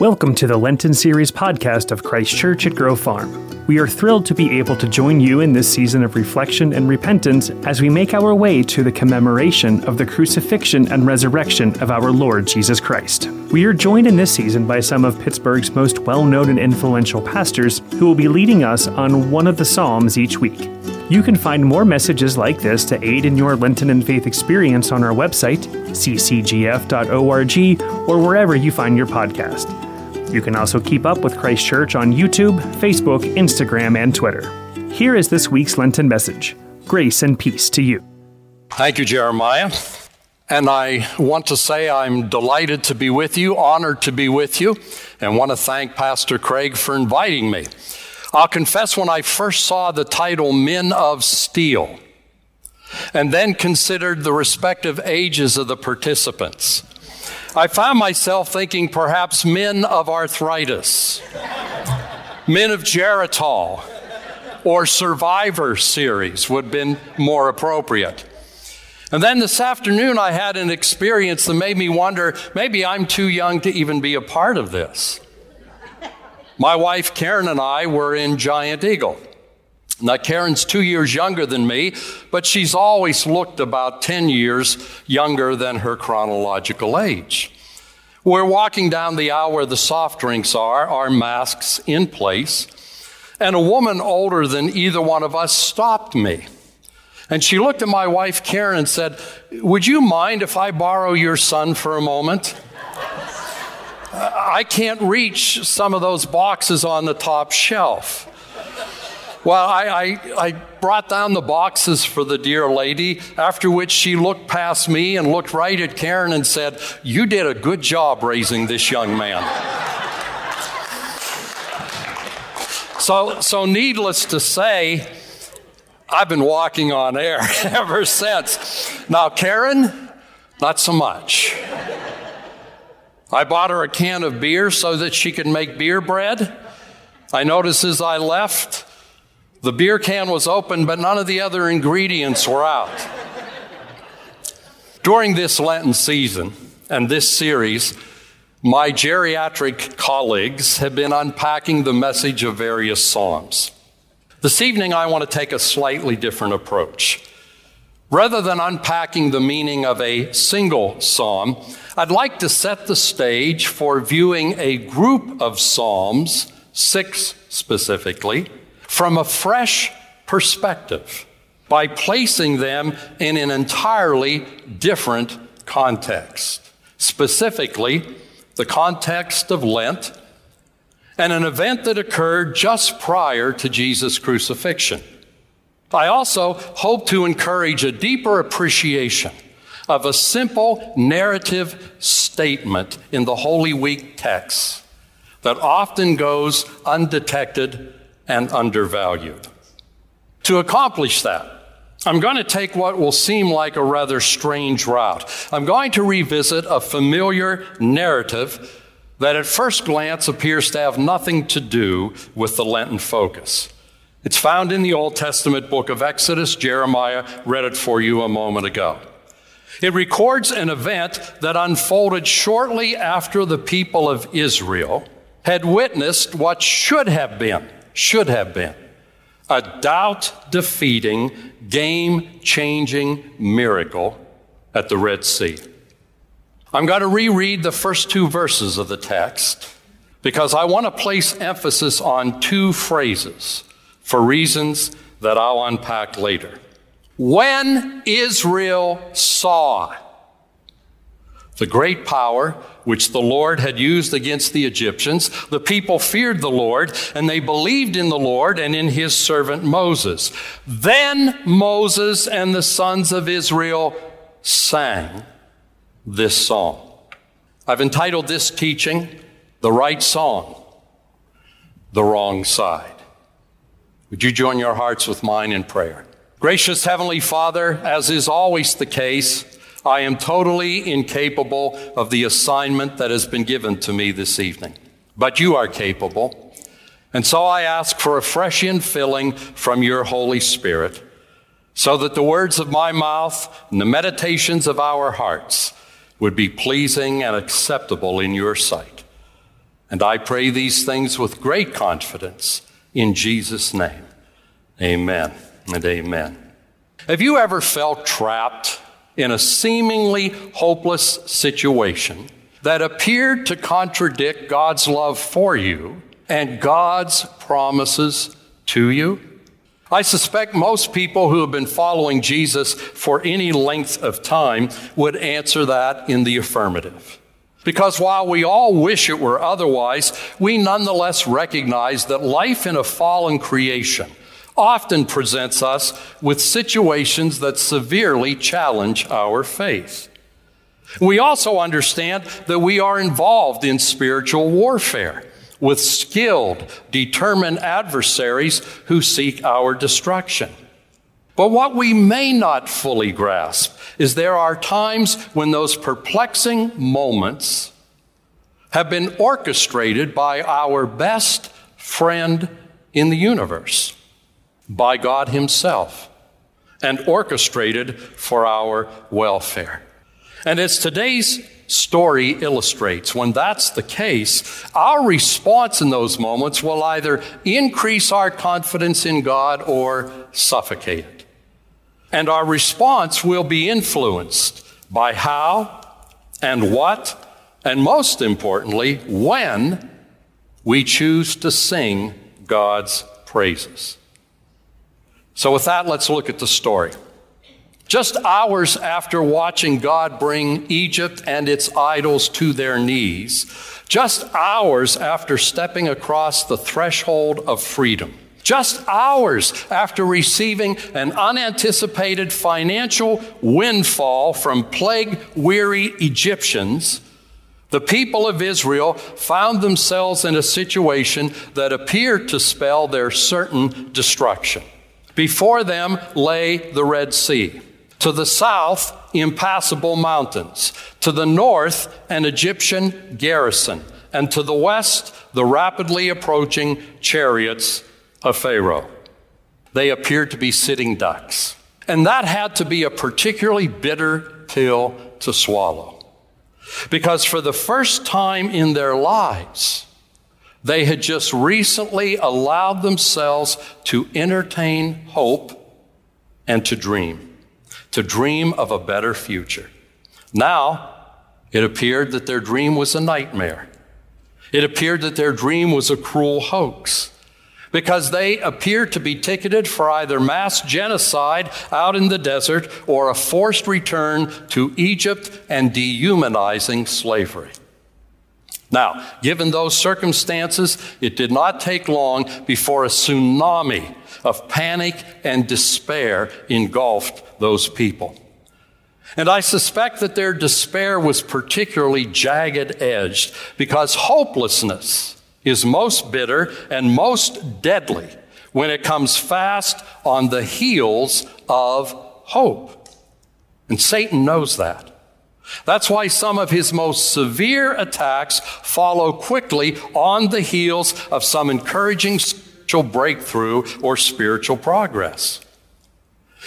Welcome to the Lenten Series podcast of Christ Church at Grove Farm. We are thrilled to be able to join you in this season of reflection and repentance as we make our way to the commemoration of the crucifixion and resurrection of our Lord Jesus Christ. We are joined in this season by some of Pittsburgh's most well known and influential pastors who will be leading us on one of the Psalms each week. You can find more messages like this to aid in your Lenten and faith experience on our website, ccgf.org, or wherever you find your podcast. You can also keep up with Christ Church on YouTube, Facebook, Instagram, and Twitter. Here is this week's Lenten message Grace and peace to you. Thank you, Jeremiah. And I want to say I'm delighted to be with you, honored to be with you, and want to thank Pastor Craig for inviting me. I'll confess when I first saw the title Men of Steel, and then considered the respective ages of the participants, I found myself thinking perhaps men of arthritis, men of Geritol, or Survivor series would have been more appropriate. And then this afternoon, I had an experience that made me wonder maybe I'm too young to even be a part of this. My wife Karen and I were in Giant Eagle. Now, Karen's two years younger than me, but she's always looked about 10 years younger than her chronological age. We're walking down the aisle where the soft drinks are, our masks in place, and a woman older than either one of us stopped me. And she looked at my wife, Karen, and said, Would you mind if I borrow your son for a moment? I can't reach some of those boxes on the top shelf. Well, I, I, I, brought down the boxes for the dear lady, after which she looked past me and looked right at Karen and said, You did a good job raising this young man. so, so, needless to say, I've been walking on air ever since. Now, Karen, not so much. I bought her a can of beer so that she could make beer bread. I noticed as I left, the beer can was open, but none of the other ingredients were out. During this Lenten season and this series, my geriatric colleagues have been unpacking the message of various Psalms. This evening, I want to take a slightly different approach. Rather than unpacking the meaning of a single psalm, I'd like to set the stage for viewing a group of psalms, six specifically, from a fresh perspective by placing them in an entirely different context. Specifically, the context of Lent and an event that occurred just prior to Jesus' crucifixion. I also hope to encourage a deeper appreciation of a simple narrative statement in the Holy Week text that often goes undetected and undervalued. To accomplish that, I'm going to take what will seem like a rather strange route. I'm going to revisit a familiar narrative that at first glance appears to have nothing to do with the Lenten focus. It's found in the Old Testament book of Exodus. Jeremiah read it for you a moment ago. It records an event that unfolded shortly after the people of Israel had witnessed what should have been, should have been, a doubt defeating, game changing miracle at the Red Sea. I'm going to reread the first two verses of the text because I want to place emphasis on two phrases for reasons that I'll unpack later. When Israel saw the great power which the Lord had used against the Egyptians, the people feared the Lord and they believed in the Lord and in his servant Moses. Then Moses and the sons of Israel sang this song. I've entitled this teaching, The Right Song, The Wrong Side. Would you join your hearts with mine in prayer? Gracious Heavenly Father, as is always the case, I am totally incapable of the assignment that has been given to me this evening. But you are capable. And so I ask for a fresh infilling from your Holy Spirit so that the words of my mouth and the meditations of our hearts would be pleasing and acceptable in your sight. And I pray these things with great confidence in Jesus' name. Amen and amen. Have you ever felt trapped in a seemingly hopeless situation that appeared to contradict God's love for you and God's promises to you? I suspect most people who have been following Jesus for any length of time would answer that in the affirmative. Because while we all wish it were otherwise, we nonetheless recognize that life in a fallen creation often presents us with situations that severely challenge our faith. We also understand that we are involved in spiritual warfare with skilled, determined adversaries who seek our destruction. But what we may not fully grasp is there are times when those perplexing moments have been orchestrated by our best friend in the universe, by God Himself, and orchestrated for our welfare. And as today's story illustrates. When that's the case, our response in those moments will either increase our confidence in God or suffocate it. And our response will be influenced by how and what, and most importantly, when we choose to sing God's praises. So, with that, let's look at the story. Just hours after watching God bring Egypt and its idols to their knees, just hours after stepping across the threshold of freedom, just hours after receiving an unanticipated financial windfall from plague weary Egyptians, the people of Israel found themselves in a situation that appeared to spell their certain destruction. Before them lay the Red Sea. To the south, impassable mountains. To the north, an Egyptian garrison. And to the west, the rapidly approaching chariots of Pharaoh. They appeared to be sitting ducks. And that had to be a particularly bitter pill to swallow. Because for the first time in their lives, they had just recently allowed themselves to entertain hope and to dream to dream of a better future. Now, it appeared that their dream was a nightmare. It appeared that their dream was a cruel hoax because they appeared to be ticketed for either mass genocide out in the desert or a forced return to Egypt and dehumanizing slavery. Now, given those circumstances, it did not take long before a tsunami of panic and despair engulfed those people. And I suspect that their despair was particularly jagged edged because hopelessness is most bitter and most deadly when it comes fast on the heels of hope. And Satan knows that. That's why some of his most severe attacks follow quickly on the heels of some encouraging spiritual breakthrough or spiritual progress.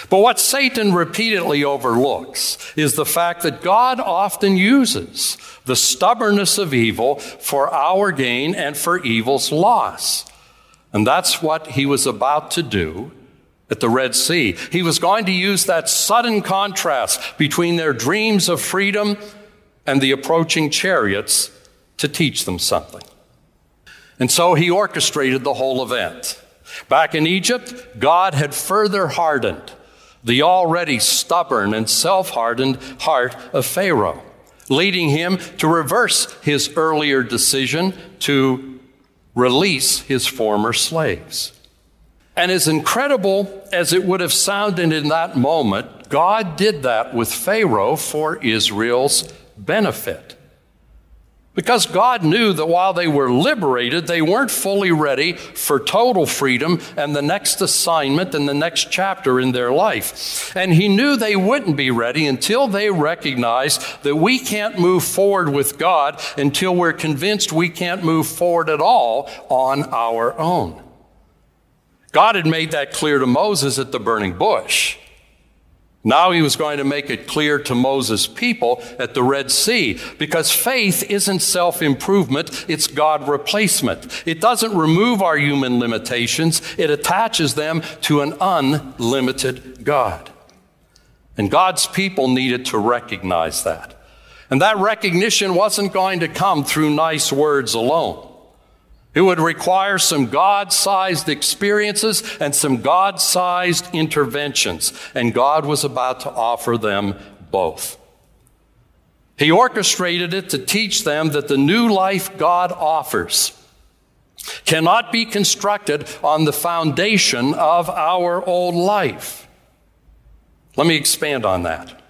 But what Satan repeatedly overlooks is the fact that God often uses the stubbornness of evil for our gain and for evil's loss. And that's what he was about to do at the Red Sea. He was going to use that sudden contrast between their dreams of freedom and the approaching chariots to teach them something. And so he orchestrated the whole event. Back in Egypt, God had further hardened the already stubborn and self hardened heart of Pharaoh, leading him to reverse his earlier decision to release his former slaves. And as incredible as it would have sounded in that moment, God did that with Pharaoh for Israel's benefit. Because God knew that while they were liberated, they weren't fully ready for total freedom and the next assignment and the next chapter in their life. And He knew they wouldn't be ready until they recognized that we can't move forward with God until we're convinced we can't move forward at all on our own. God had made that clear to Moses at the burning bush. Now he was going to make it clear to Moses' people at the Red Sea because faith isn't self improvement, it's God replacement. It doesn't remove our human limitations, it attaches them to an unlimited God. And God's people needed to recognize that. And that recognition wasn't going to come through nice words alone. It would require some God sized experiences and some God sized interventions, and God was about to offer them both. He orchestrated it to teach them that the new life God offers cannot be constructed on the foundation of our old life. Let me expand on that.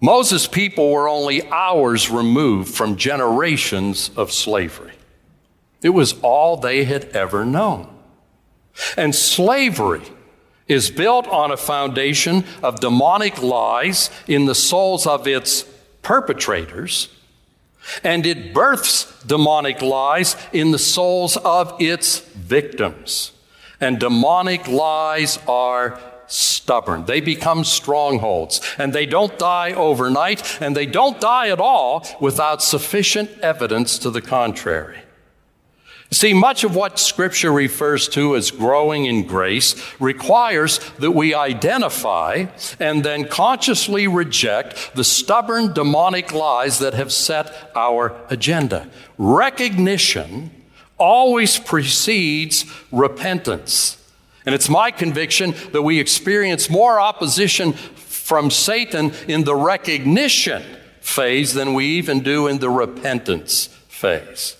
Moses' people were only hours removed from generations of slavery. It was all they had ever known. And slavery is built on a foundation of demonic lies in the souls of its perpetrators, and it births demonic lies in the souls of its victims. And demonic lies are stubborn. They become strongholds, and they don't die overnight, and they don't die at all without sufficient evidence to the contrary. See, much of what Scripture refers to as growing in grace requires that we identify and then consciously reject the stubborn demonic lies that have set our agenda. Recognition always precedes repentance. And it's my conviction that we experience more opposition from Satan in the recognition phase than we even do in the repentance phase.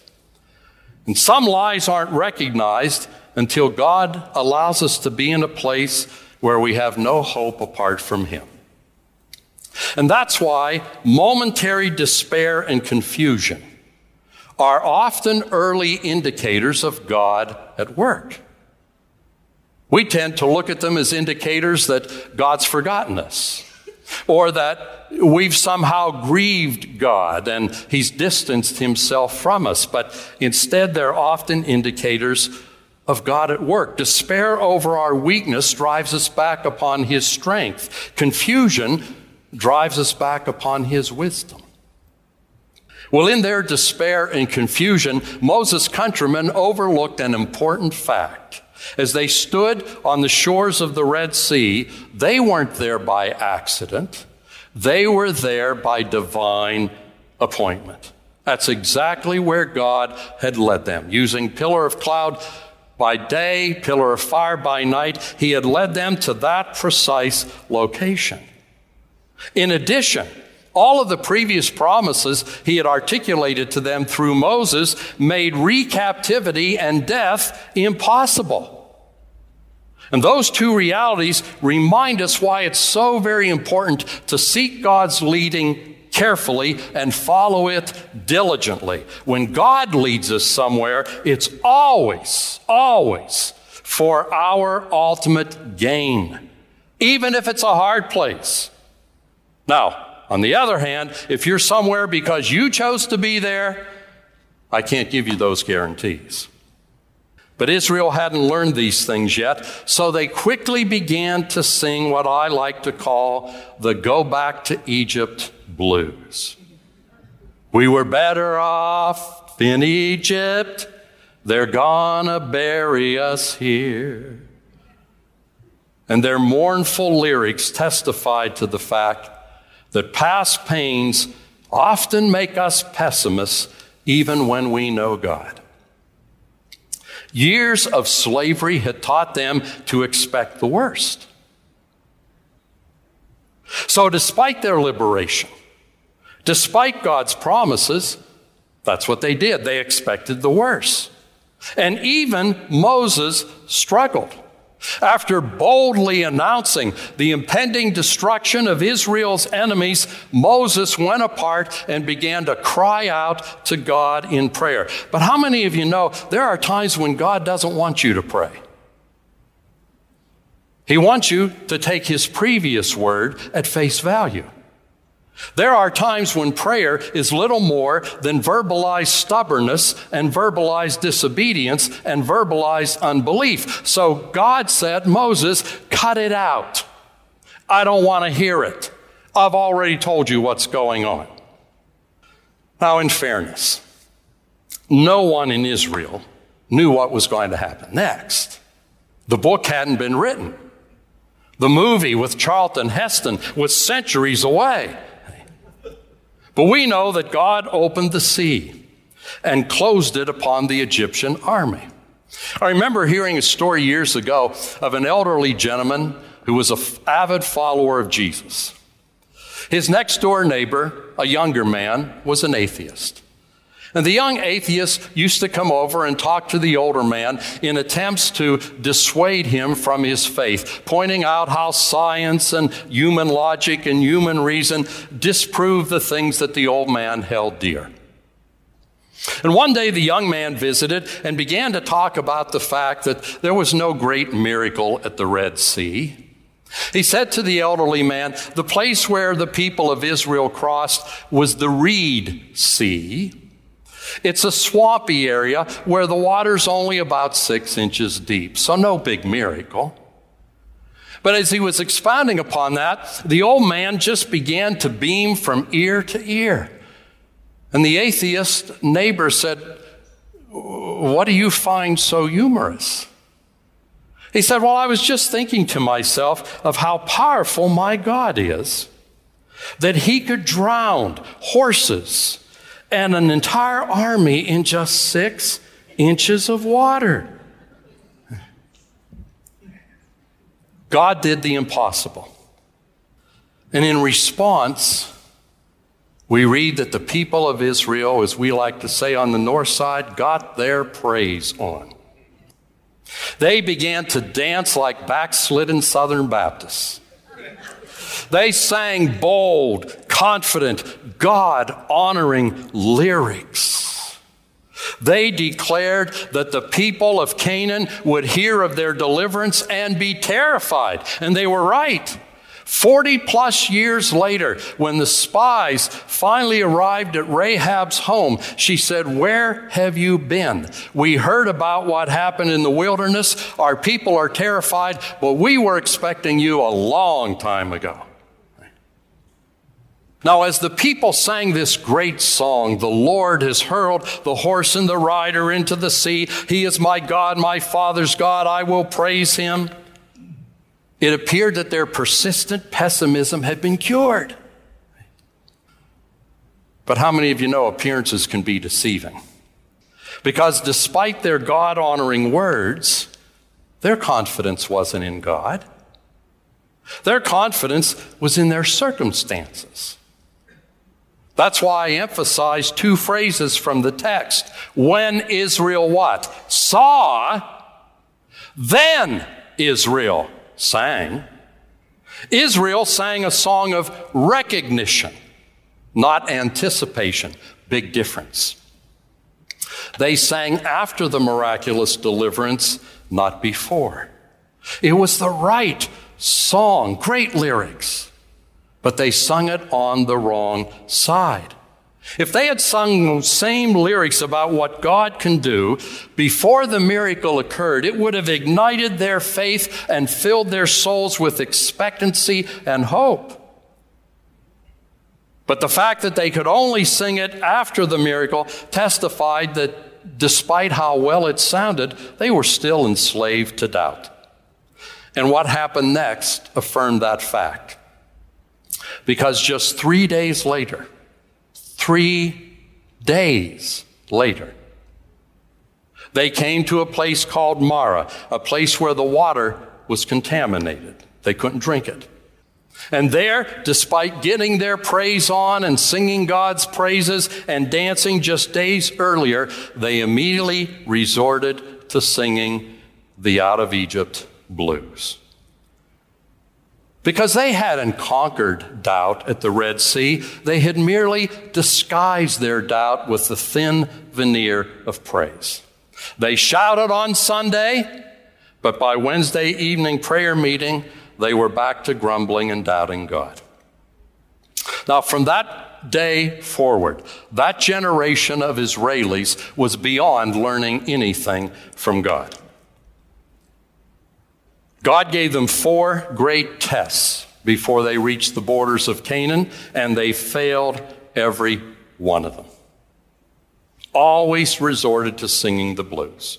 And some lies aren't recognized until God allows us to be in a place where we have no hope apart from Him. And that's why momentary despair and confusion are often early indicators of God at work. We tend to look at them as indicators that God's forgotten us or that we've somehow grieved God and He's distanced Himself from us. But instead, they're often indicators of God at work. Despair over our weakness drives us back upon His strength. Confusion drives us back upon His wisdom. Well, in their despair and confusion, Moses' countrymen overlooked an important fact. As they stood on the shores of the Red Sea, they weren't there by accident. They were there by divine appointment. That's exactly where God had led them. Using pillar of cloud by day, pillar of fire by night, He had led them to that precise location. In addition, all of the previous promises he had articulated to them through Moses made recaptivity and death impossible. And those two realities remind us why it's so very important to seek God's leading carefully and follow it diligently. When God leads us somewhere, it's always, always for our ultimate gain, even if it's a hard place. Now, on the other hand, if you're somewhere because you chose to be there, I can't give you those guarantees. But Israel hadn't learned these things yet, so they quickly began to sing what I like to call the Go Back to Egypt blues. We were better off in Egypt, they're gonna bury us here. And their mournful lyrics testified to the fact that past pains often make us pessimists even when we know God. Years of slavery had taught them to expect the worst. So, despite their liberation, despite God's promises, that's what they did. They expected the worst. And even Moses struggled. After boldly announcing the impending destruction of Israel's enemies, Moses went apart and began to cry out to God in prayer. But how many of you know there are times when God doesn't want you to pray? He wants you to take his previous word at face value. There are times when prayer is little more than verbalized stubbornness and verbalized disobedience and verbalized unbelief. So God said, Moses, cut it out. I don't want to hear it. I've already told you what's going on. Now, in fairness, no one in Israel knew what was going to happen next. The book hadn't been written. The movie with Charlton Heston was centuries away. But we know that God opened the sea and closed it upon the Egyptian army. I remember hearing a story years ago of an elderly gentleman who was an avid follower of Jesus. His next door neighbor, a younger man, was an atheist. And the young atheist used to come over and talk to the older man in attempts to dissuade him from his faith, pointing out how science and human logic and human reason disprove the things that the old man held dear. And one day the young man visited and began to talk about the fact that there was no great miracle at the Red Sea. He said to the elderly man, The place where the people of Israel crossed was the Reed Sea. It's a swampy area where the water's only about six inches deep, so no big miracle. But as he was expounding upon that, the old man just began to beam from ear to ear. And the atheist neighbor said, What do you find so humorous? He said, Well, I was just thinking to myself of how powerful my God is, that he could drown horses and an entire army in just six inches of water. God did the impossible. And in response, we read that the people of Israel, as we like to say on the north side, got their praise on. They began to dance like backslidden Southern Baptists. They sang bold, confident, God honoring lyrics. They declared that the people of Canaan would hear of their deliverance and be terrified. And they were right. 40 plus years later, when the spies finally arrived at Rahab's home, she said, Where have you been? We heard about what happened in the wilderness. Our people are terrified, but we were expecting you a long time ago. Now, as the people sang this great song, the Lord has hurled the horse and the rider into the sea. He is my God, my father's God. I will praise him. It appeared that their persistent pessimism had been cured. But how many of you know appearances can be deceiving? Because despite their God honoring words, their confidence wasn't in God. Their confidence was in their circumstances. That's why I emphasize two phrases from the text. When Israel what? Saw, then Israel sang. Israel sang a song of recognition, not anticipation. Big difference. They sang after the miraculous deliverance, not before. It was the right song, great lyrics but they sung it on the wrong side. If they had sung those same lyrics about what God can do before the miracle occurred, it would have ignited their faith and filled their souls with expectancy and hope. But the fact that they could only sing it after the miracle testified that despite how well it sounded, they were still enslaved to doubt. And what happened next affirmed that fact. Because just three days later, three days later, they came to a place called Marah, a place where the water was contaminated. They couldn't drink it. And there, despite getting their praise on and singing God's praises and dancing just days earlier, they immediately resorted to singing the Out of Egypt blues. Because they hadn't conquered doubt at the Red Sea, they had merely disguised their doubt with the thin veneer of praise. They shouted on Sunday, but by Wednesday evening prayer meeting, they were back to grumbling and doubting God. Now, from that day forward, that generation of Israelis was beyond learning anything from God. God gave them four great tests before they reached the borders of Canaan, and they failed every one of them. Always resorted to singing the blues.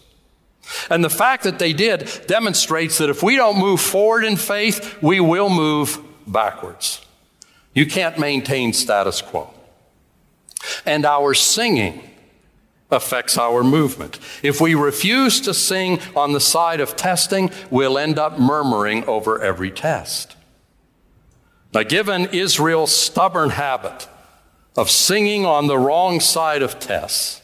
And the fact that they did demonstrates that if we don't move forward in faith, we will move backwards. You can't maintain status quo. And our singing affects our movement. If we refuse to sing on the side of testing, we'll end up murmuring over every test. Now, given Israel's stubborn habit of singing on the wrong side of tests,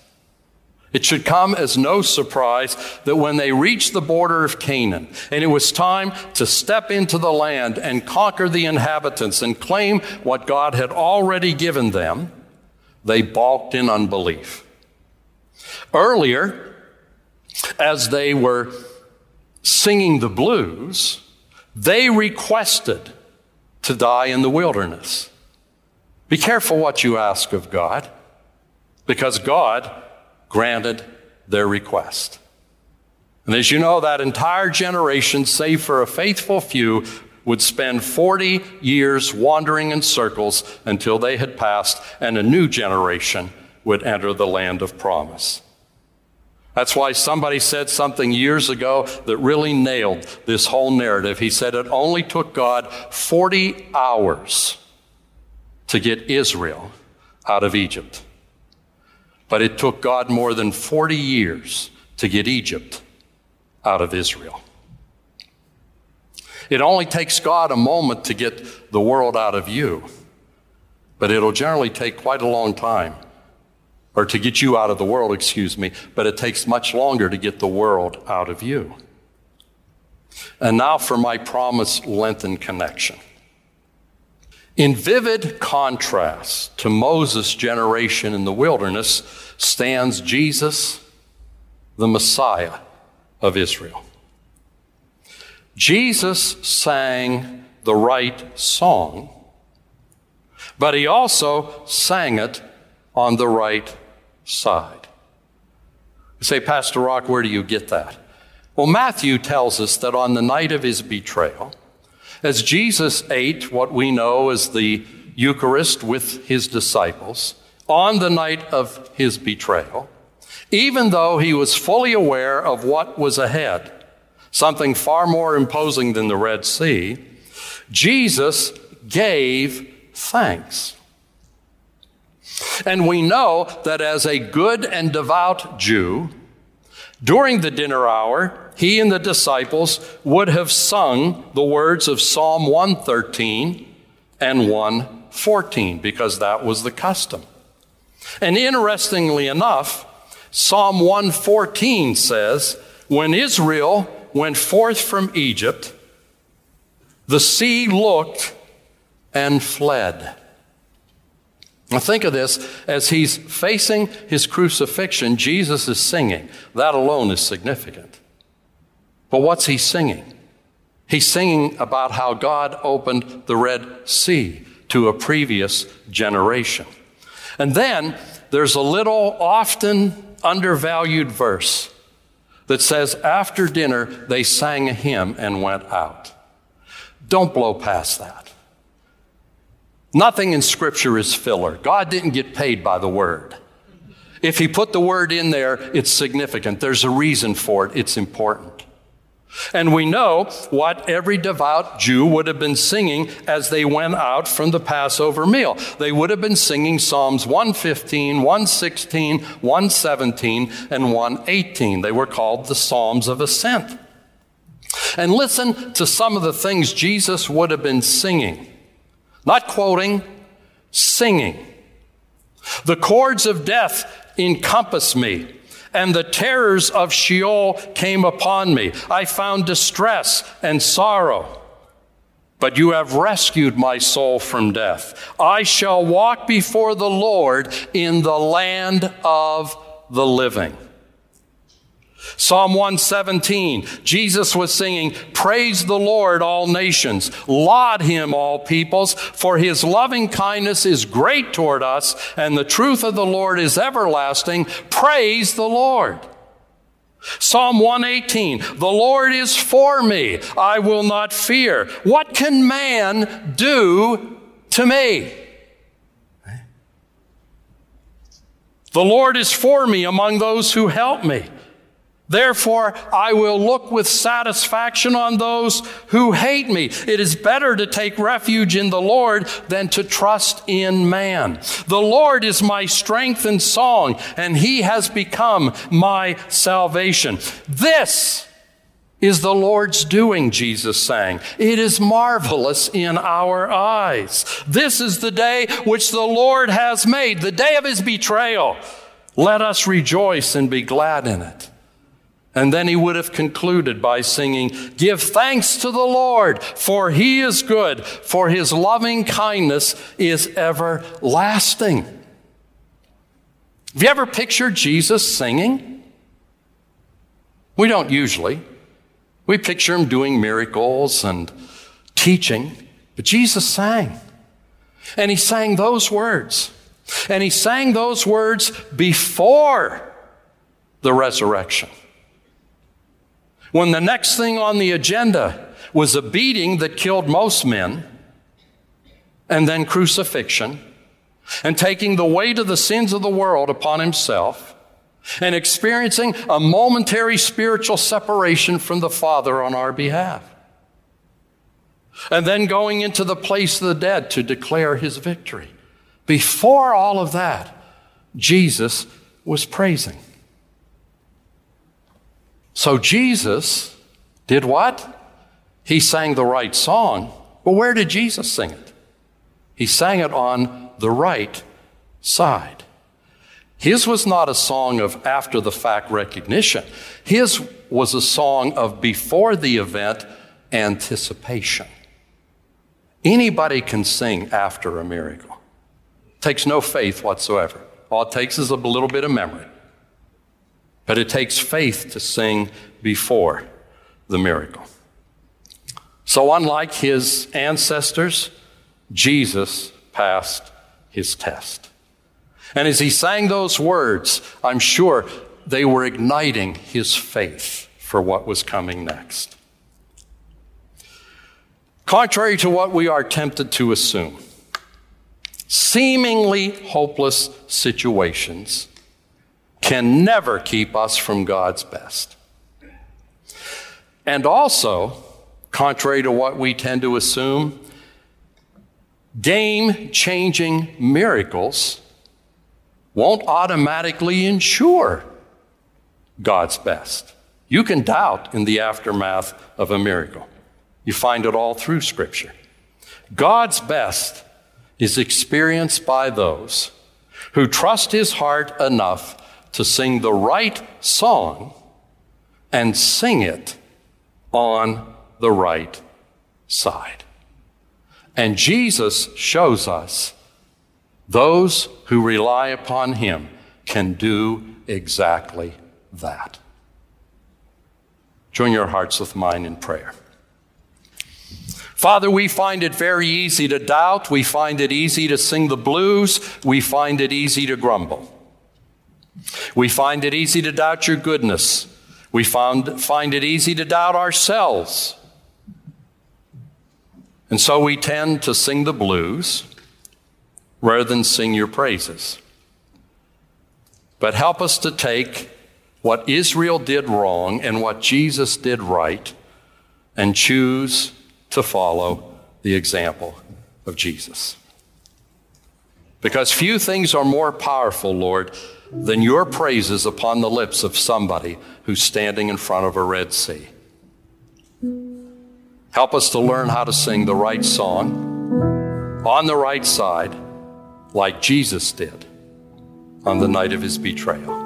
it should come as no surprise that when they reached the border of Canaan and it was time to step into the land and conquer the inhabitants and claim what God had already given them, they balked in unbelief. Earlier, as they were singing the blues, they requested to die in the wilderness. Be careful what you ask of God, because God granted their request. And as you know, that entire generation, save for a faithful few, would spend 40 years wandering in circles until they had passed and a new generation would enter the land of promise. That's why somebody said something years ago that really nailed this whole narrative. He said it only took God 40 hours to get Israel out of Egypt. But it took God more than 40 years to get Egypt out of Israel. It only takes God a moment to get the world out of you, but it'll generally take quite a long time or to get you out of the world, excuse me, but it takes much longer to get the world out of you. And now for my promised Lenten connection. In vivid contrast to Moses' generation in the wilderness stands Jesus, the Messiah of Israel. Jesus sang the right song, but he also sang it on the right side. You say, Pastor Rock, where do you get that? Well, Matthew tells us that on the night of his betrayal, as Jesus ate what we know as the Eucharist with his disciples, on the night of his betrayal, even though he was fully aware of what was ahead, something far more imposing than the Red Sea, Jesus gave thanks. And we know that as a good and devout Jew, during the dinner hour, he and the disciples would have sung the words of Psalm 113 and 114 because that was the custom. And interestingly enough, Psalm 114 says, When Israel went forth from Egypt, the sea looked and fled. Now, think of this as he's facing his crucifixion, Jesus is singing. That alone is significant. But what's he singing? He's singing about how God opened the Red Sea to a previous generation. And then there's a little often undervalued verse that says, After dinner, they sang a hymn and went out. Don't blow past that. Nothing in Scripture is filler. God didn't get paid by the Word. If He put the Word in there, it's significant. There's a reason for it, it's important. And we know what every devout Jew would have been singing as they went out from the Passover meal. They would have been singing Psalms 115, 116, 117, and 118. They were called the Psalms of Ascent. And listen to some of the things Jesus would have been singing not quoting, singing. The cords of death encompassed me, and the terrors of Sheol came upon me. I found distress and sorrow. But you have rescued my soul from death. I shall walk before the Lord in the land of the living. Psalm 117, Jesus was singing, Praise the Lord, all nations. Laud him, all peoples, for his loving kindness is great toward us, and the truth of the Lord is everlasting. Praise the Lord. Psalm 118, the Lord is for me. I will not fear. What can man do to me? The Lord is for me among those who help me. Therefore, I will look with satisfaction on those who hate me. It is better to take refuge in the Lord than to trust in man. The Lord is my strength and song, and he has become my salvation. This is the Lord's doing, Jesus sang. It is marvelous in our eyes. This is the day which the Lord has made, the day of his betrayal. Let us rejoice and be glad in it. And then he would have concluded by singing, Give thanks to the Lord, for he is good, for his loving kindness is everlasting. Have you ever pictured Jesus singing? We don't usually. We picture him doing miracles and teaching, but Jesus sang. And he sang those words. And he sang those words before the resurrection when the next thing on the agenda was a beating that killed most men, and then crucifixion, and taking the weight of the sins of the world upon himself, and experiencing a momentary spiritual separation from the Father on our behalf. And then going into the place of the dead to declare his victory. Before all of that, Jesus was praising. So Jesus did what? He sang the right song. But where did Jesus sing it? He sang it on the right side. His was not a song of after the fact recognition. His was a song of before the event anticipation. Anybody can sing after a miracle. Takes no faith whatsoever. All it takes is a little bit of memory. But it takes faith to sing before the miracle. So, unlike his ancestors, Jesus passed his test. And as he sang those words, I'm sure they were igniting his faith for what was coming next. Contrary to what we are tempted to assume, seemingly hopeless situations can never keep us from God's best. And also, contrary to what we tend to assume, game changing miracles won't automatically ensure God's best. You can doubt in the aftermath of a miracle. You find it all through Scripture. God's best is experienced by those who trust His heart enough to sing the right song and sing it on the right side. And Jesus shows us those who rely upon Him can do exactly that. Join your hearts with mine in prayer. Father, we find it very easy to doubt. We find it easy to sing the blues. We find it easy to grumble. We find it easy to doubt your goodness. We found, find it easy to doubt ourselves. And so we tend to sing the blues rather than sing your praises. But help us to take what Israel did wrong and what Jesus did right and choose to follow the example of Jesus. Because few things are more powerful, Lord, than your praises upon the lips of somebody who's standing in front of a Red Sea. Help us to learn how to sing the right song on the right side, like Jesus did on the night of his betrayal.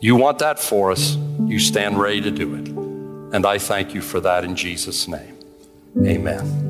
You want that for us, you stand ready to do it. And I thank you for that in Jesus' name. Amen.